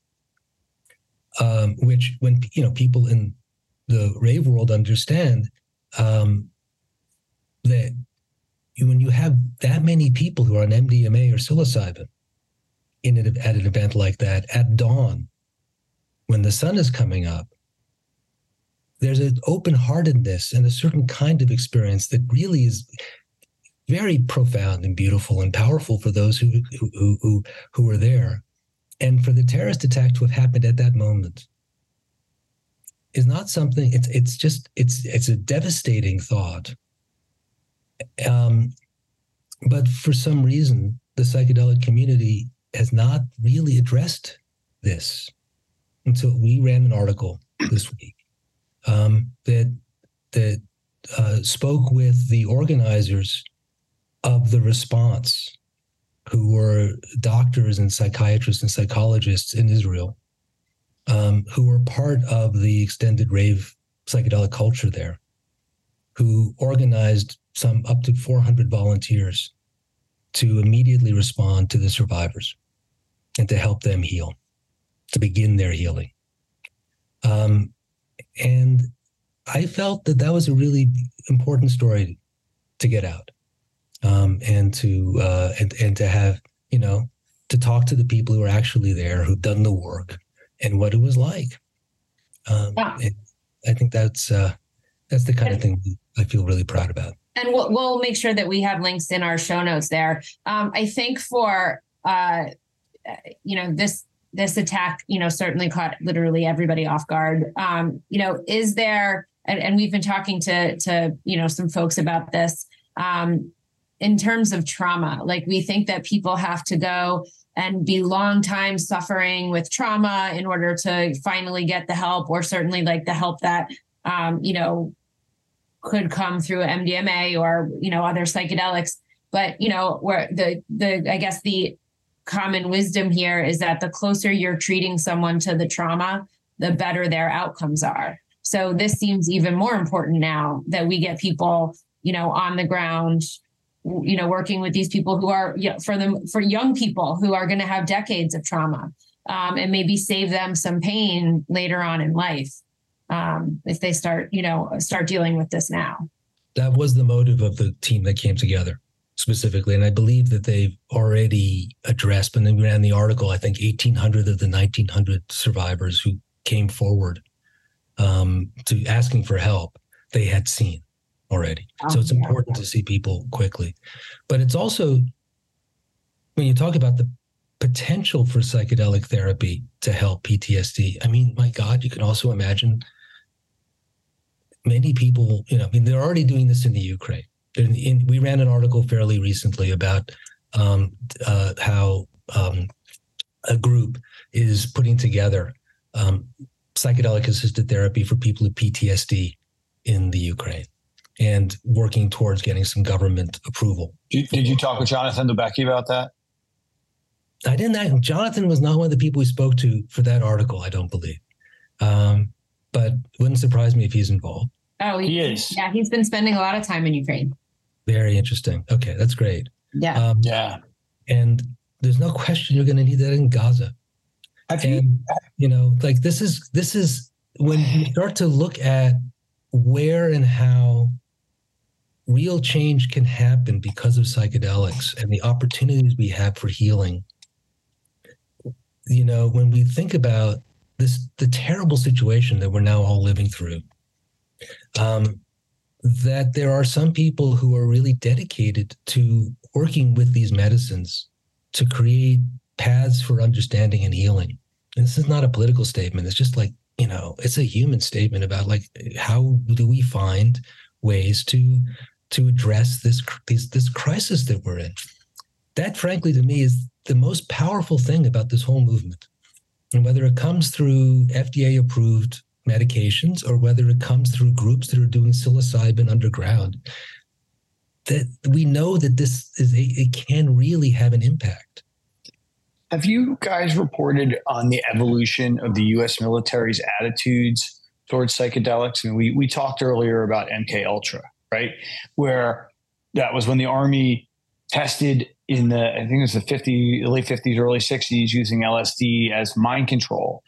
Um, which, when you know people in the rave world understand um, that when you have that many people who are on MDMA or psilocybin in it at an event like that at dawn when the sun is coming up, there's an open heartedness and a certain kind of experience that really is very profound and beautiful and powerful for those who who who who were there. And for the terrorist attack to have happened at that moment is not something it's it's just it's it's a devastating thought um, but for some reason the psychedelic community has not really addressed this until we ran an article this week um, that that uh, spoke with the organizers of the response, who were doctors and psychiatrists and psychologists in Israel, um, who were part of the extended rave psychedelic culture there, who organized some up to 400 volunteers to immediately respond to the survivors and to help them heal to begin their healing. Um, and I felt that that was a really important story to get out, um, and to uh, and and to have you know to talk to the people who are actually there, who've done the work, and what it was like. Um, yeah. I think that's uh, that's the kind of thing I feel really proud about. And we'll, we'll make sure that we have links in our show notes there. Um, I think for uh, you know this this attack, you know, certainly caught literally everybody off guard. Um, you know, is there, and, and, we've been talking to to you know some folks about this um, in terms of trauma. Like we think that people have to go and be long time suffering with trauma in order to finally get the help, or certainly like the help that um, you know could come through MDMA or you know other psychedelics. But you know where the the I guess the common wisdom here is that the closer you're treating someone to the trauma, the better their outcomes are. So this seems even more important now that we get people, you know, on the ground, you know, working with these people who are you know, for them for young people who are going to have decades of trauma, um, and maybe save them some pain later on in life um, if they start, you know, start dealing with this now. That was the motive of the team that came together specifically. And I believe that they've already addressed, but then we ran the article, I think 1,800 of the 1,900 survivors who came forward um, to asking for help, they had seen already. Oh, so it's important to see people quickly. But it's also, when you talk about the potential for psychedelic therapy to help PTSD, I mean, my God, you can also imagine many people, you know, I mean, they're already doing this in the Ukraine in, in, we ran an article fairly recently about um, uh, how um, a group is putting together um, psychedelic assisted therapy for people with PTSD in the Ukraine and working towards getting some government approval. Did, did you talk with Jonathan Lubecky about that? I didn't. Jonathan was not one of the people we spoke to for that article. I don't believe, um, but wouldn't surprise me if he's involved. Oh, he, he is. Yeah, he's been spending a lot of time in Ukraine. Very interesting. Okay, that's great. Yeah. Um, yeah. And there's no question you're going to need that in Gaza. Have and, you, you know, like this is this is when you start to look at where and how real change can happen because of psychedelics and the opportunities we have for healing. You know, when we think about this, the terrible situation that we're now all living through, um, that there are some people who are really dedicated to working with these medicines to create paths for understanding and healing And this is not a political statement. It's just like, you know, it's a human statement about like how do we find ways to to address this this this crisis that we're in. That frankly to me is the most powerful thing about this whole movement. And whether it comes through FDA approved medications or whether it comes through groups that are doing psilocybin underground, that we know that this is a, it can really have an impact. Have you guys reported on the evolution of the U.S. military's attitudes towards psychedelics? I mean, we we talked earlier about MK Ultra, right? Where that was when the army tested in the I think it was the 50 late 50s early 60s using LSD as mind control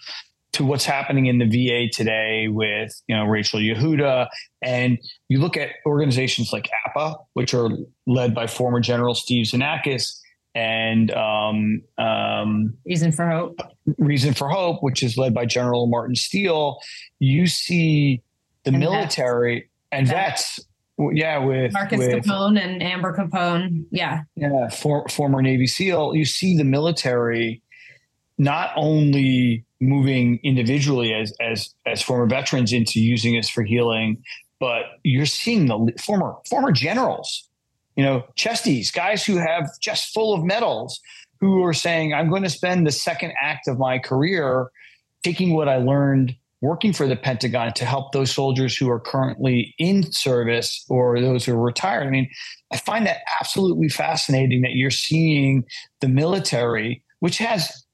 to what's happening in the VA today with you know Rachel Yehuda. And you look at organizations like APA which are led by former General Steve Xenakis and um, um, Reason for Hope. Reason for Hope which is led by General Martin Steele you see the and military vets. and vets yeah, with Marcus with, Capone and Amber Capone. Yeah. Yeah. For, former Navy SEAL. You see the military not only moving individually as, as, as former veterans into using us for healing, but you're seeing the former, former generals, you know, chesties, guys who have just full of medals who are saying, I'm going to spend the second act of my career taking what I learned working for the Pentagon to help those soldiers who are currently in service or those who are retired. I mean, I find that absolutely fascinating that you're seeing the military, which has,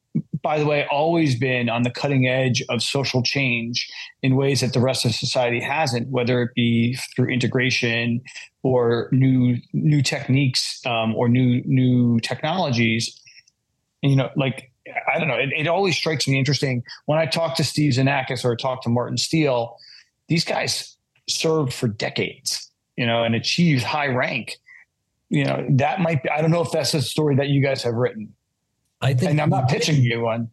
by the way, always been on the cutting edge of social change in ways that the rest of society hasn't, whether it be through integration or new new techniques um, or new new technologies. And, you know, like I don't know. It, it, always strikes me interesting when I talk to Steve Xenakis or talk to Martin Steele. These guys served for decades, you know, and achieved high rank. You know, that might be. I don't know if that's a story that you guys have written. I think, and I'm not pitching you one.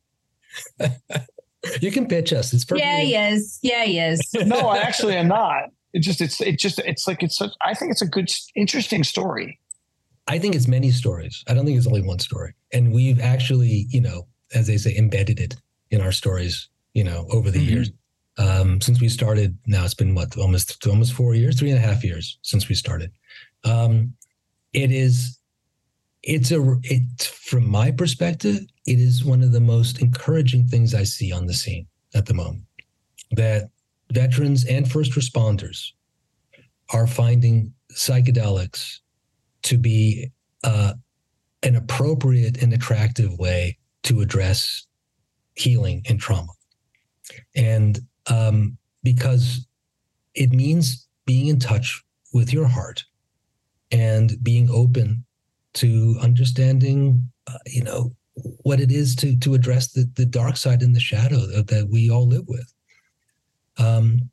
you can pitch us. It's perfect. Yeah, he is. Yeah, he is. no, I actually am not. It just it's it just it's like it's. I think it's a good, interesting story. I think it's many stories. I don't think it's only one story. And we've actually, you know, as they say, embedded it in our stories, you know, over the mm-hmm. years. Um, since we started, now it's been what almost almost four years, three and a half years since we started. Um, it is, it's a, it from my perspective, it is one of the most encouraging things I see on the scene at the moment. That veterans and first responders are finding psychedelics to be uh, an appropriate and attractive way to address healing and trauma. And um, because it means being in touch with your heart and being open to understanding, uh, you know, what it is to to address the, the dark side and the shadow that, that we all live with. Um,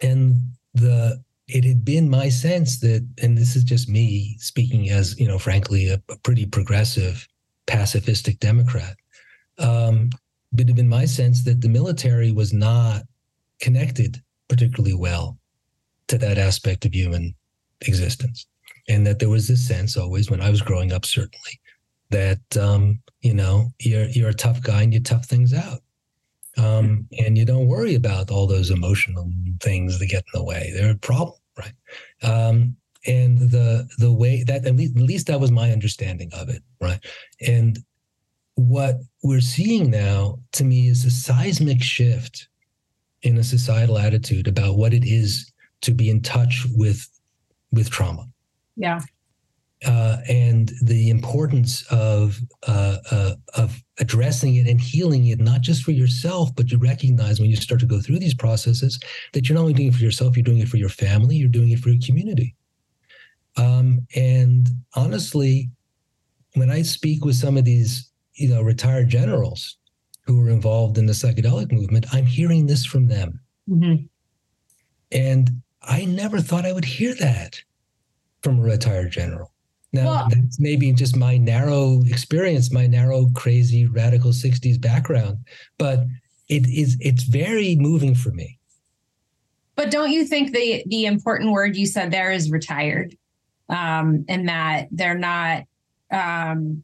and the it had been my sense that, and this is just me speaking as, you know, frankly, a, a pretty progressive, pacifistic Democrat. Um, but it had been my sense that the military was not connected particularly well to that aspect of human existence. And that there was this sense always when I was growing up, certainly, that um, you know, you're you're a tough guy and you tough things out. Um, and you don't worry about all those emotional things that get in the way. They're a problem, right? Um, and the the way that at least, at least that was my understanding of it, right? And what we're seeing now, to me, is a seismic shift in a societal attitude about what it is to be in touch with with trauma. Yeah uh, and the importance of uh, uh, of addressing it and healing it, not just for yourself, but you recognize when you start to go through these processes that you're not only doing it for yourself, you're doing it for your family, you're doing it for your community. Um, and honestly, when I speak with some of these, you know, retired generals who are involved in the psychedelic movement, I'm hearing this from them. Mm-hmm. And I never thought I would hear that from a retired general. Now, well, that's maybe just my narrow experience, my narrow, crazy, radical 60s background, but it is it's very moving for me. But don't you think the the important word you said there is retired? Um, and that they're not um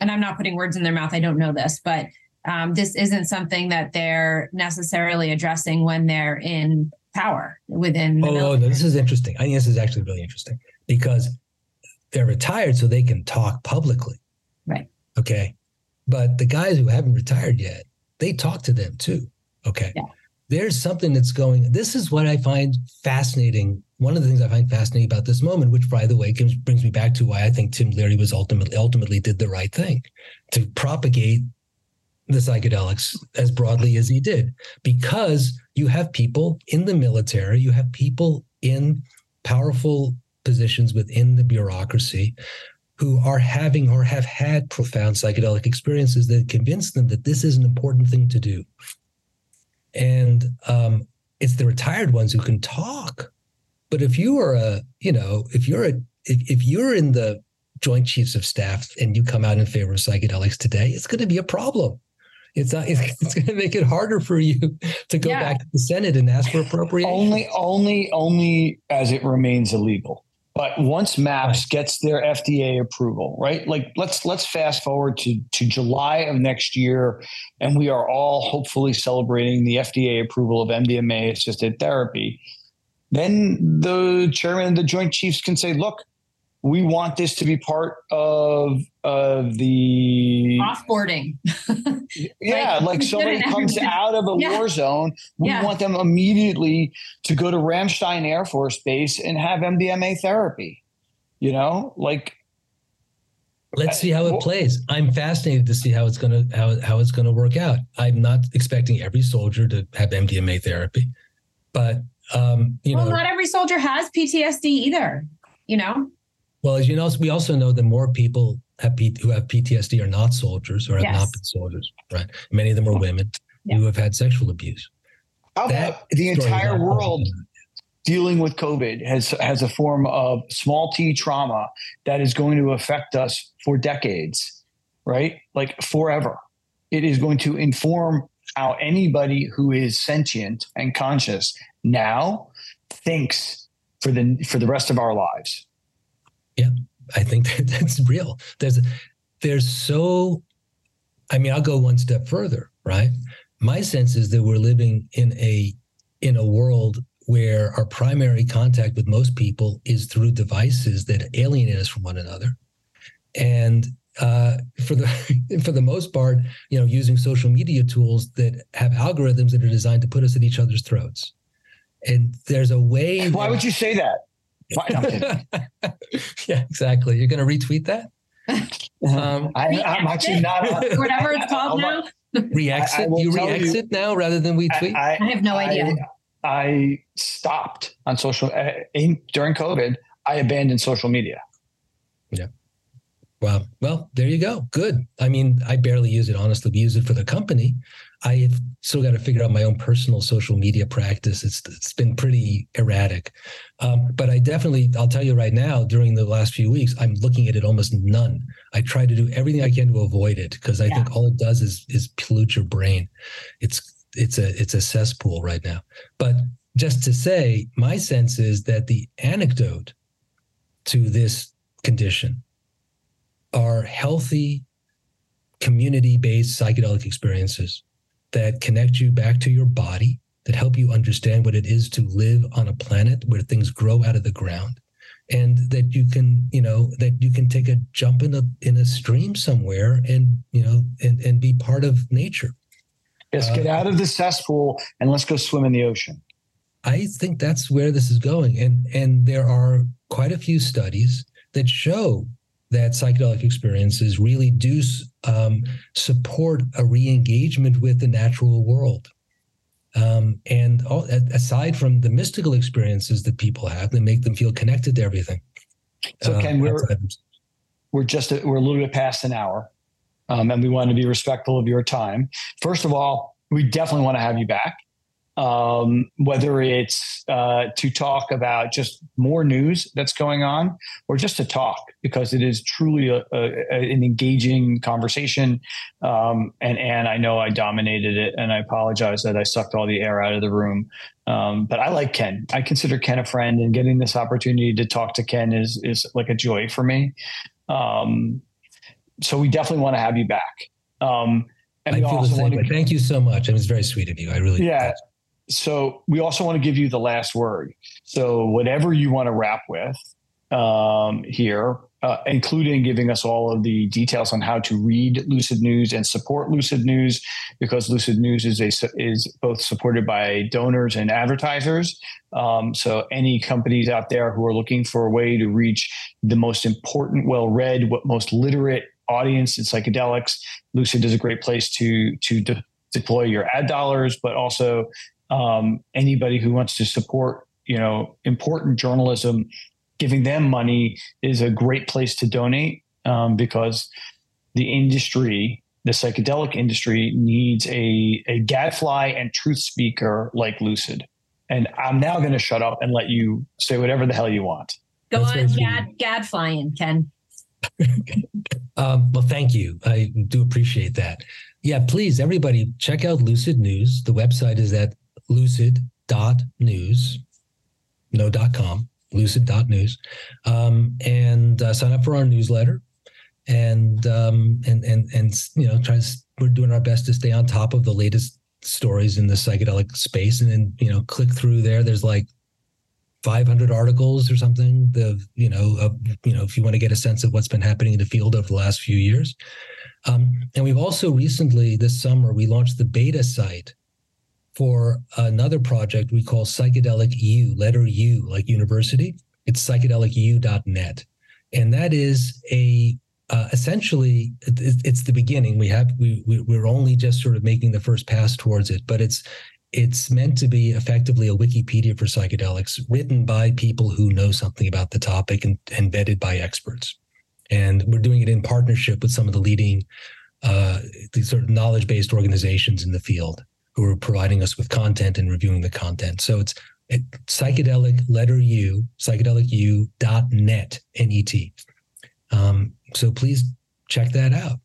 and I'm not putting words in their mouth, I don't know this, but um, this isn't something that they're necessarily addressing when they're in power within. oh, oh no, this is interesting. I think this is actually really interesting because they're retired so they can talk publicly. Right. Okay. But the guys who haven't retired yet, they talk to them too. Okay. Yeah. There's something that's going. This is what I find fascinating. One of the things I find fascinating about this moment, which by the way comes, brings me back to why I think Tim Leary was ultimately ultimately did the right thing to propagate the psychedelics as broadly as he did, because you have people in the military, you have people in powerful positions within the bureaucracy who are having or have had profound psychedelic experiences that convince them that this is an important thing to do. And um, it's the retired ones who can talk. But if you are a, you know, if you're a, if, if you're in the Joint Chiefs of Staff and you come out in favor of psychedelics today, it's going to be a problem. It's not. It's, it's going to make it harder for you to go yeah. back to the Senate and ask for appropriation. Only, only, only as it remains illegal. But once MAPS right. gets their FDA approval, right? Like let's let's fast forward to to July of next year, and we are all hopefully celebrating the FDA approval of MDMA assisted therapy. Then the chairman of the Joint Chiefs can say, "Look, we want this to be part of of the offboarding. yeah, like, like somebody comes out of a yeah. war zone, we yeah. want them immediately to go to Ramstein Air Force Base and have MDMA therapy. You know, like let's see how it plays. I'm fascinated to see how it's gonna how how it's gonna work out. I'm not expecting every soldier to have MDMA therapy, but um, you well, know, not every soldier has PTSD either. You know, well, as you know, we also know that more people have P- who have PTSD are not soldiers or have yes. not been soldiers, right? Many of them are women yeah. who have had sexual abuse. How about the entire world dealing with COVID has has a form of small t trauma that is going to affect us for decades, right? Like forever. It is going to inform how anybody who is sentient and conscious now thinks for the for the rest of our lives. Yeah, I think that that's real. There's there's so I mean, I'll go one step further, right? My sense is that we're living in a in a world where our primary contact with most people is through devices that alienate us from one another. And uh, for the for the most part, you know, using social media tools that have algorithms that are designed to put us at each other's throats. And there's a way. Why would you say that? yeah, exactly. You're going to retweet that? Um, I, am actually not. Whatever it's called now. Re-exit? you re-exit you, now rather than we tweet? I, I, I have no idea. I, stopped on social uh, in, during COVID. I abandoned social media. Yeah. Wow. Well, there you go. Good. I mean, I barely use it. Honestly, we use it for the company. I have still got to figure out my own personal social media practice. It's it's been pretty erratic, um, but I definitely I'll tell you right now. During the last few weeks, I'm looking at it almost none. I try to do everything I can to avoid it because I yeah. think all it does is is pollute your brain. It's it's a it's a cesspool right now. But just to say, my sense is that the anecdote to this condition are healthy community based psychedelic experiences that connect you back to your body, that help you understand what it is to live on a planet where things grow out of the ground and that you can you know that you can take a jump in a in a stream somewhere and you know and and be part of nature. Yes get uh, out of the cesspool and let's go swim in the ocean. I think that's where this is going and and there are quite a few studies that show that psychedelic experiences really do um, support a re-engagement with the natural world. Um, and all, aside from the mystical experiences that people have that make them feel connected to everything. So Ken, uh, we're, we're just, a, we're a little bit past an hour um, and we want to be respectful of your time. First of all, we definitely want to have you back um, whether it's uh, to talk about just more news that's going on or just to talk because it is truly a, a, an engaging conversation. Um, and, and I know I dominated it and I apologize that I sucked all the air out of the room. Um, but I like Ken. I consider Ken a friend and getting this opportunity to talk to Ken is, is like a joy for me. Um, so we definitely want to have you back. Um, And I feel the same. To, thank you so much. It was very sweet of you. I really yeah. So we also want to give you the last word. So whatever you want to wrap with um, here, uh, including giving us all of the details on how to read Lucid News and support Lucid News, because Lucid News is a is both supported by donors and advertisers. Um, so any companies out there who are looking for a way to reach the most important, well-read, what most literate audience in psychedelics, Lucid is a great place to to de- deploy your ad dollars, but also um, anybody who wants to support you know important journalism giving them money is a great place to donate um, because the industry, the psychedelic industry, needs a, a gadfly and truth speaker like Lucid. And I'm now going to shut up and let you say whatever the hell you want. Go That's on, gad, gadflying, Ken. um, well, thank you. I do appreciate that. Yeah, please, everybody, check out Lucid News. The website is at lucid.news, no dot com lucid.news, um, and uh, sign up for our newsletter. And um, and and and you know, try to, we're doing our best to stay on top of the latest stories in the psychedelic space. And then you know, click through there. There's like 500 articles or something. The you know, you know, if you want to get a sense of what's been happening in the field over the last few years. Um, and we've also recently this summer we launched the beta site for another project we call Psychedelic U, letter U, like university. It's psychedelicu.net. And that is a uh, essentially it's the beginning. We have we, we we're only just sort of making the first pass towards it, but it's it's meant to be effectively a Wikipedia for psychedelics, written by people who know something about the topic and, and vetted by experts. And we're doing it in partnership with some of the leading uh, these sort of knowledge-based organizations in the field who are providing us with content and reviewing the content. So it's at psychedelic letter U, psychedelicu.net, N-E-T. Um, so please check that out.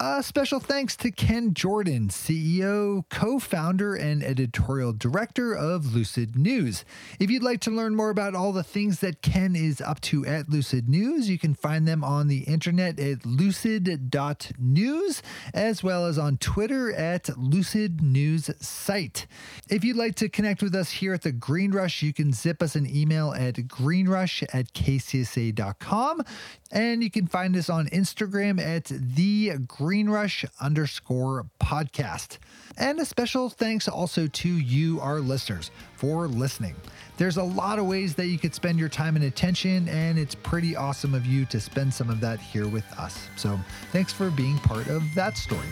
A special thanks to Ken Jordan, CEO, co founder, and editorial director of Lucid News. If you'd like to learn more about all the things that Ken is up to at Lucid News, you can find them on the internet at lucid.news, as well as on Twitter at Lucid News Site. If you'd like to connect with us here at the Green Rush, you can zip us an email at greenrush at kcsa.com. And you can find us on Instagram at the Green Rush underscore podcast. And a special thanks also to you, our listeners, for listening. There's a lot of ways that you could spend your time and attention, and it's pretty awesome of you to spend some of that here with us. So thanks for being part of that story.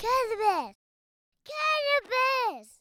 Cannabis! Cannabis!